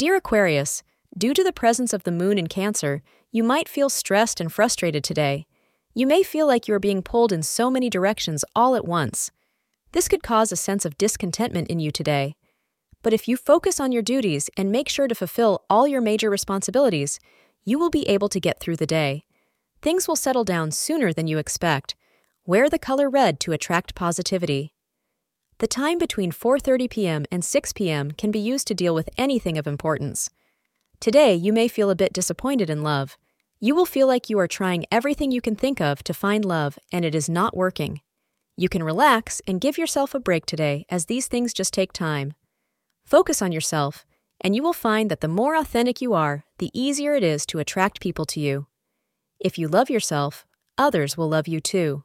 Dear Aquarius, due to the presence of the moon in Cancer, you might feel stressed and frustrated today. You may feel like you are being pulled in so many directions all at once. This could cause a sense of discontentment in you today. But if you focus on your duties and make sure to fulfill all your major responsibilities, you will be able to get through the day. Things will settle down sooner than you expect. Wear the color red to attract positivity. The time between 4:30 p.m. and 6 p.m. can be used to deal with anything of importance. Today, you may feel a bit disappointed in love. You will feel like you are trying everything you can think of to find love and it is not working. You can relax and give yourself a break today as these things just take time. Focus on yourself, and you will find that the more authentic you are, the easier it is to attract people to you. If you love yourself, others will love you too.